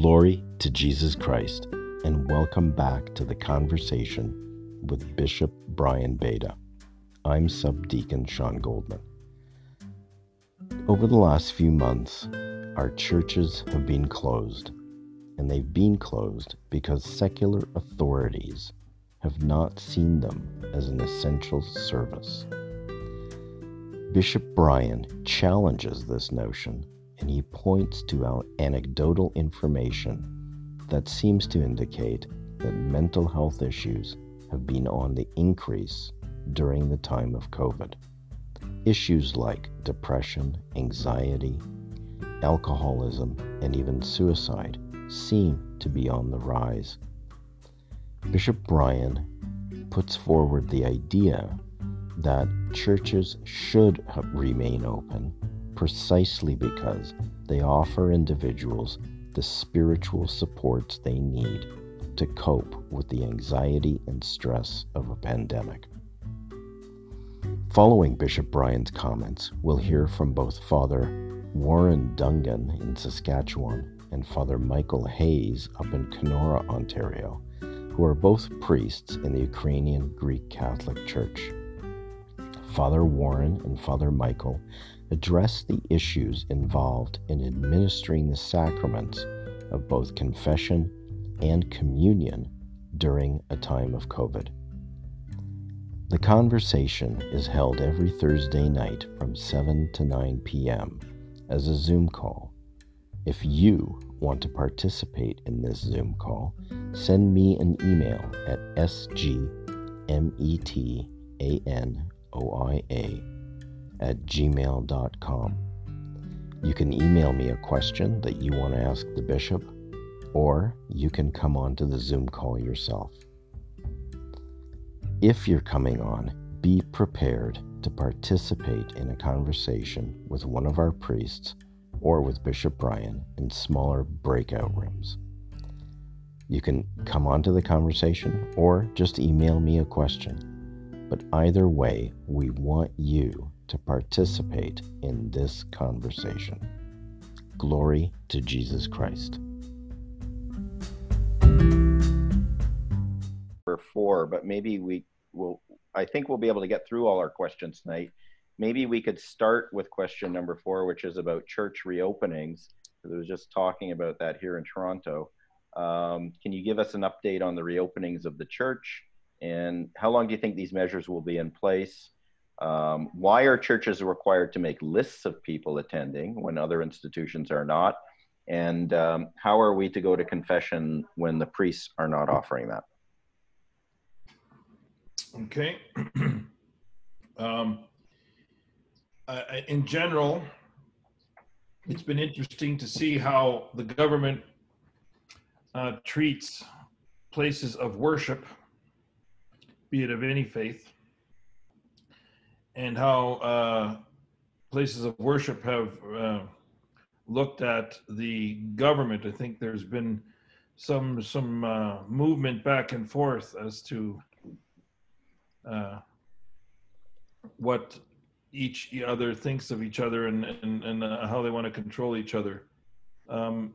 Glory to Jesus Christ, and welcome back to the conversation with Bishop Bryan Bayda. I'm Subdeacon Shawn Goldman. Over the last few months, our churches have been closed, and they've been closed because secular authorities have not seen them as an essential service. Bishop Bryan challenges this notion and he points to anecdotal information that seems to indicate that mental health issues have been on the increase during the time of COVID. Issues like depression, anxiety, alcoholism, and even suicide seem to be on the rise. Bishop Bryan puts forward the idea that churches should remain open precisely because they offer individuals the spiritual supports they need to cope with the anxiety and stress of a pandemic. Following Bishop Bryan's comments, we'll hear from both Father Warren Dungen in Saskatchewan and Father Michael Hayes up in Kenora, Ontario, who are both priests in the Ukrainian Greek Catholic Church. Father Warren and Father Michael address the issues involved in administering the sacraments of both confession and communion during a time of COVID. The conversation is held every Thursday night from 7 to 9 p.m. as a Zoom call. If you want to participate in this Zoom call, send me an email at sgmetanoia at gmail.com. You can email me a question that you want to ask the bishop, or you can come on to the Zoom call yourself. If you're coming on, be prepared to participate in a conversation with one of our priests or with Bishop Bryan in smaller breakout rooms. You can come on to the conversation or just email me a question. But either way, we want you to participate in this conversation. Glory to Jesus Christ. Four, but maybe we will. I think we'll be able to get through all our questions tonight. Maybe we could start with question number four, which is about church reopenings. I was just talking about that here in Toronto. Um, can you give us an update on the reopenings of the church? And how long do you think these measures will be in place? Um, why are churches required to make lists of people attending when other institutions are not? And um, how are we to go to confession when the priests are not offering that? Okay. um, uh, in general, it's been interesting to see how the government uh, treats places of worship, be it of any faith, and how uh, places of worship have uh, looked at the government. I think there's been some some uh, movement back and forth as to uh, what each other thinks of each other and and, and uh, how they want to control each other. Um,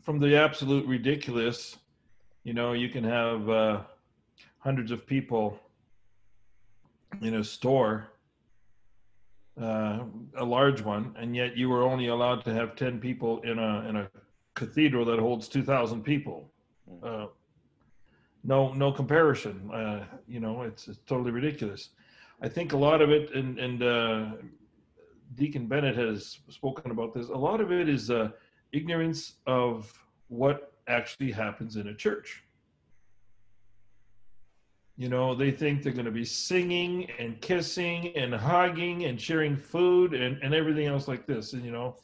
from the absolute ridiculous, you know, you can have uh, hundreds of people in a store uh, a large one, and yet you were only allowed to have ten people in a in a cathedral that holds two thousand people. Hmm. Uh, no, no comparison. Uh, you know, it's, it's totally ridiculous. I think a lot of it, and and uh, Deacon Bennett has spoken about this. A lot of it is uh, ignorance of what actually happens in a church. You know, they think they're going to be singing and kissing and hugging and sharing food and, and everything else like this. And, you know,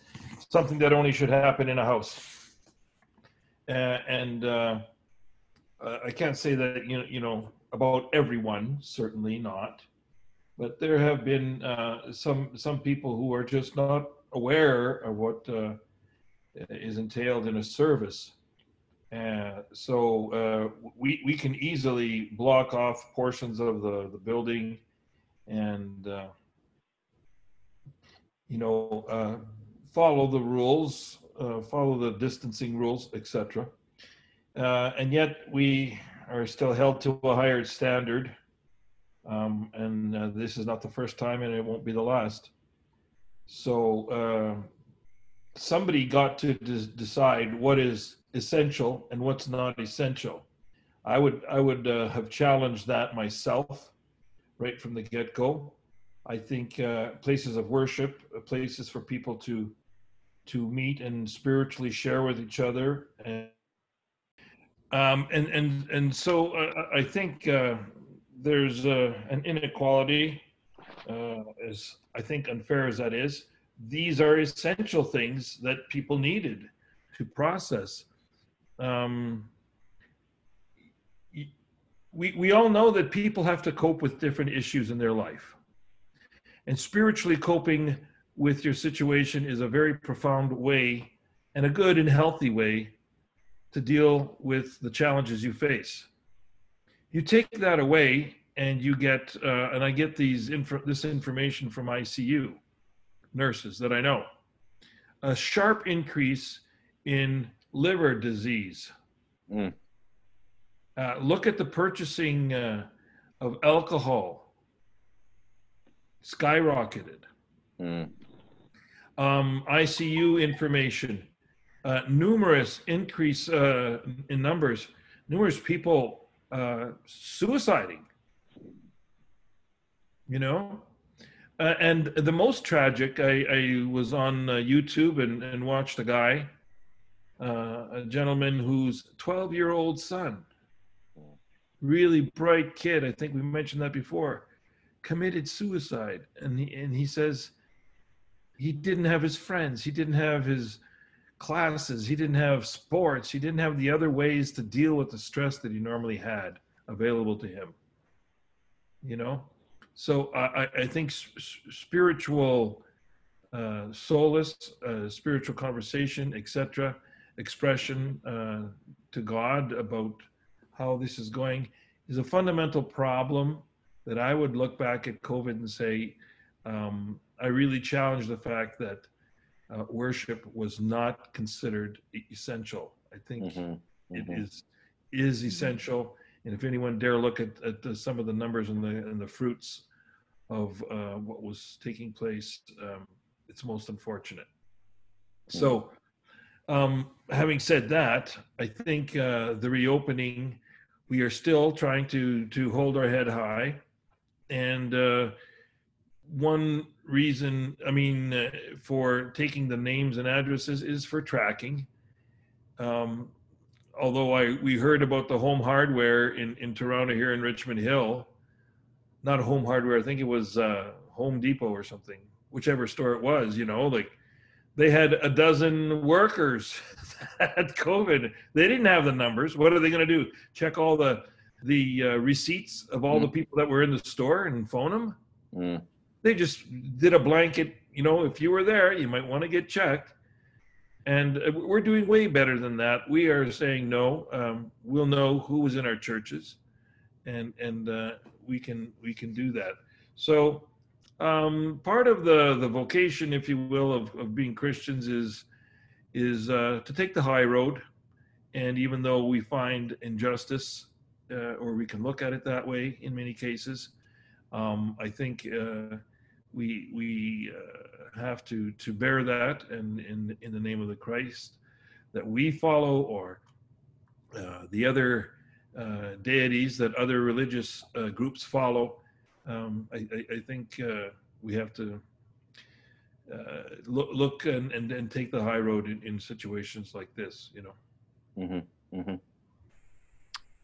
something that only should happen in a house. Uh, and uh, I can't say that, you know, you know, about everyone, certainly not. But there have been uh, some some people who are just not aware of what uh, is entailed in a service and so uh, we we can easily block off portions of the the building, and uh, you know uh, follow the rules uh, follow the distancing rules, etc. Uh, and yet we are still held to a higher standard. Um, and uh, this is not the first time, and it won't be the last. So uh, somebody got to decide what is essential and what's not essential. I would I would uh, have challenged that myself right from the get go. I think uh, places of worship, uh, places for people to to meet and spiritually share with each other, and um, and and and so uh, I think uh, there's uh, an inequality, as I think unfair as that is. These are essential things that people needed to process. Um, we, we all know that people have to cope with different issues in their life. And spiritually coping with your situation is a very profound way and a good and healthy way to deal with the challenges you face. You take that away and you get, uh, and I get these inf- this information from ICU nurses that I know, a sharp increase in liver disease. Mm. Uh, look at the purchasing uh, of alcohol skyrocketed. Mm. Um, ICU information, uh, numerous increase uh, in numbers, numerous people uh, suiciding. You know, uh, and the most tragic, I, I was on YouTube and, and watched a guy, a gentleman whose 12 year old son really bright kid. I think we mentioned that before. Committed suicide, and he and he says he didn't have his friends, he didn't have his classes, he didn't have sports, he didn't have the other ways to deal with the stress that he normally had available to him. You know, so I, I think spiritual uh, solace, uh, spiritual conversation, etc., expression uh, to God about how this is going is a fundamental problem that I would look back at COVID and say, um, I really challenge the fact that uh, worship was not considered essential. I think mm-hmm. Mm-hmm. It is is essential, and if anyone dare look at, at the, some of the numbers and the and the fruits of uh, what was taking place, um, it's most unfortunate. So, um, having said that, I think uh, the reopening we are still trying to to hold our head high. And uh, one reason i mean uh, for taking the names and addresses is for tracking. Um, although i we heard about the home hardware in in toronto here in richmond hill not home hardware i think it was uh, home depot or something whichever store it was you know like they had a dozen workers at COVID. They didn't have the numbers. What are they going to do? Check all the the uh, receipts of all mm. the people that were in the store and phone them? Mm. They just did a blanket. You know, if you were there, you might want to get checked. And uh, we're doing way better than that. We are saying no. Um, we'll know who was in our churches, and and uh, we can we can do that. So um, part of the the vocation, if you will, of, of being Christians is is uh, to take the high road. And even though we find injustice, uh, or we can look at it that way in many cases, um, I think uh, we we uh, have to to bear that, and in in the name of the Christ that we follow, or uh, the other uh, deities that other religious groups follow um, I, I, I, think uh, we have to uh, look, look and, and, and, take the high road in, in situations like this, you know. Mm-hmm, mm-hmm.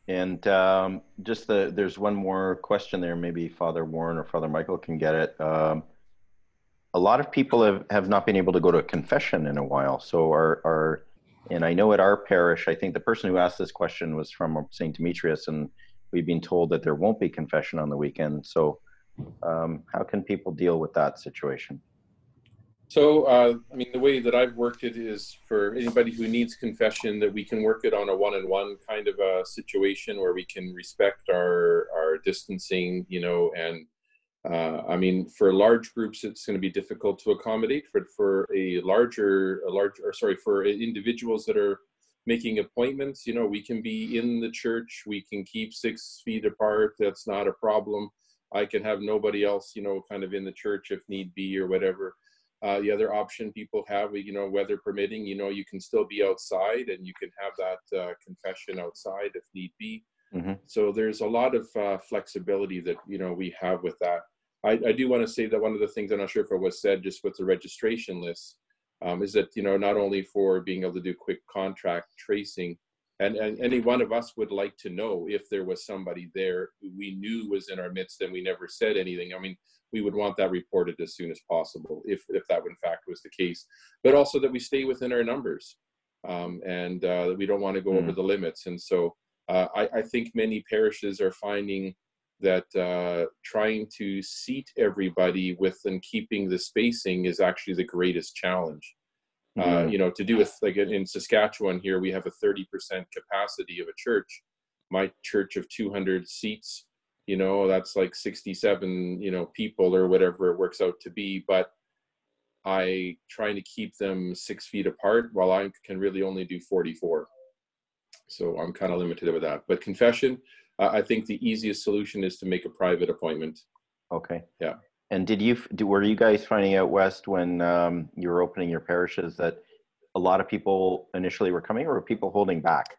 And um, just the, there's one more question there. Maybe Father Warren or Father Michael can get it. Um, a lot of people have, have not been able to go to confession in a while. So our, our, and I know at our parish, I think the person who asked this question was from St. Demetrius and we've been told that there won't be confession on the weekend. So, um, how can people deal with that situation? So, uh, I mean, the way that I've worked it is for anybody who needs confession that we can work it on a one-on-one kind of a situation where we can respect our our distancing, you know, and Uh, I mean, for large groups, it's going to be difficult to accommodate. For for a larger, a large, or sorry, for individuals that are making appointments, you know, we can be in the church. We can keep six feet apart. That's not a problem. I can have nobody else, you know, kind of in the church if need be or whatever. Uh, the other option people have, you know, weather permitting, you know, you can still be outside and you can have that uh, confession outside if need be. Mm-hmm. So there's a lot of uh, flexibility that you know we have with that. I, I do want to say that one of the things I'm not sure if it was said just with the registration list um, is that you know not only for being able to do quick contract tracing, and, and any one of us would like to know if there was somebody there who we knew was in our midst and we never said anything. I mean, we would want that reported as soon as possible if if that in fact was the case, but also that we stay within our numbers um, and uh, we don't want to go mm. over the limits. And so uh, I, I, think many parishes are finding that uh, trying to seat everybody within keeping the spacing is actually the greatest challenge. Uh, you know, to do with like in Saskatchewan here, we have a 30% capacity of a church. My church of 200 seats, you know, that's like 67, you know, people or whatever it works out to be. But I trying to keep them six feet apart while I can really only do 44. So I'm kind of limited with that. But confession, uh, I think the easiest solution is to make a private appointment. Okay. Yeah. And did you do, were you guys finding out west when um, you were opening your parishes that a lot of people initially were coming, or were people holding back?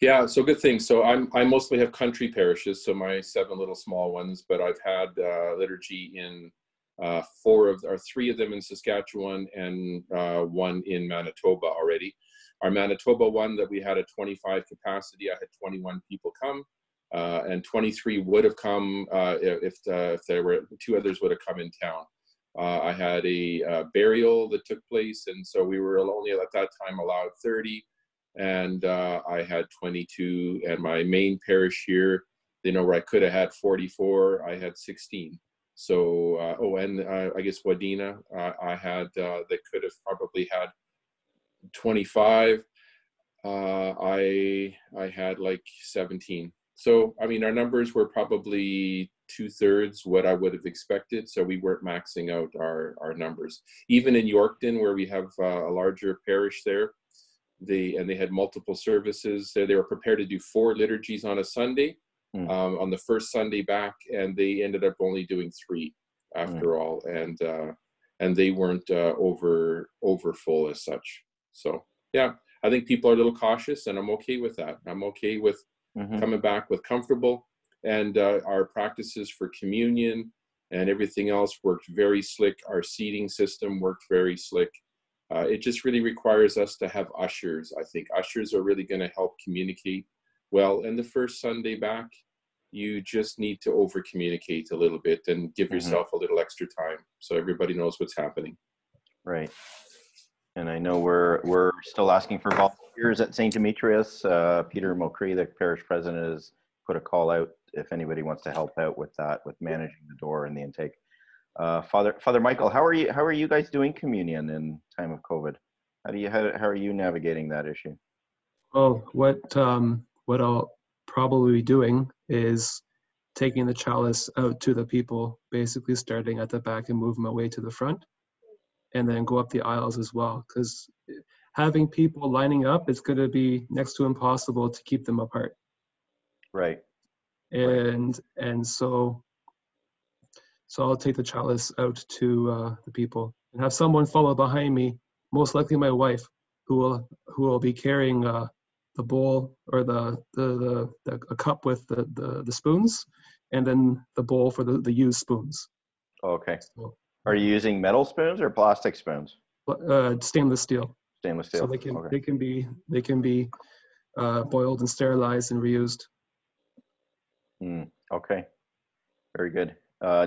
Yeah, so good thing. So I'm I mostly have country parishes, so my seven little small ones, but I've had uh, liturgy in uh, four of or three of them in Saskatchewan and uh, one in Manitoba already. Our Manitoba one that we had a 25 capacity, I had 21 people come, uh, and 23 would have come uh, if, uh, if there were two others would have come in town. I had a burial that took place, and so we were only at that time allowed 30, and uh, I had 22. And my main parish here, you know, where I could have had 44, I had 16. So, oh, and I guess Wadena, I had that could have probably had 25 uh, i i had like 17 so i mean our numbers were probably two-thirds what i would have expected so we weren't maxing out our our numbers even in yorkton where we have uh, a larger parish there they and they had multiple services so they were prepared to do four liturgies on a sunday mm. um, on the first sunday back and they ended up only doing three after mm. all and uh, and they weren't uh, over over full as such so yeah, I think people are a little cautious, and I'm okay with that. I'm okay with mm-hmm. coming back with comfortable, and uh, our practices for communion and everything else worked very slick. Our seating system worked very slick. Uh, it just really requires us to have ushers. I think ushers are really going to help communicate well. And the first Sunday back, you just need to over communicate a little bit and give mm-hmm. yourself a little extra time so everybody knows what's happening. Right and I know we're we're still asking for volunteers at St. Demetrius. Uh, Peter Mulcree, the parish president, has put a call out if anybody wants to help out with that, with managing the door and the intake. Uh, Father Father Michael, how are you? How are you guys doing communion in time of COVID? How do you how, how are you navigating that issue? Oh, what um, what I'll probably be doing is taking the chalice out to the people, basically starting at the back and moving my way to the front and then go up the aisles as well because having people lining up it's going to be next to impossible to keep them apart right and right. and so so i'll take the chalice out to uh, the people and have someone follow behind me most likely my wife who will who will be carrying uh, the bowl or the the, the, the a cup with the, the the spoons and then the bowl for the the used spoons okay so, are you using metal spoons or plastic spoons? Uh, stainless steel. Stainless steel. So they can okay. they can be they can be uh, boiled and sterilized and reused. Mm, okay, very good. Uh,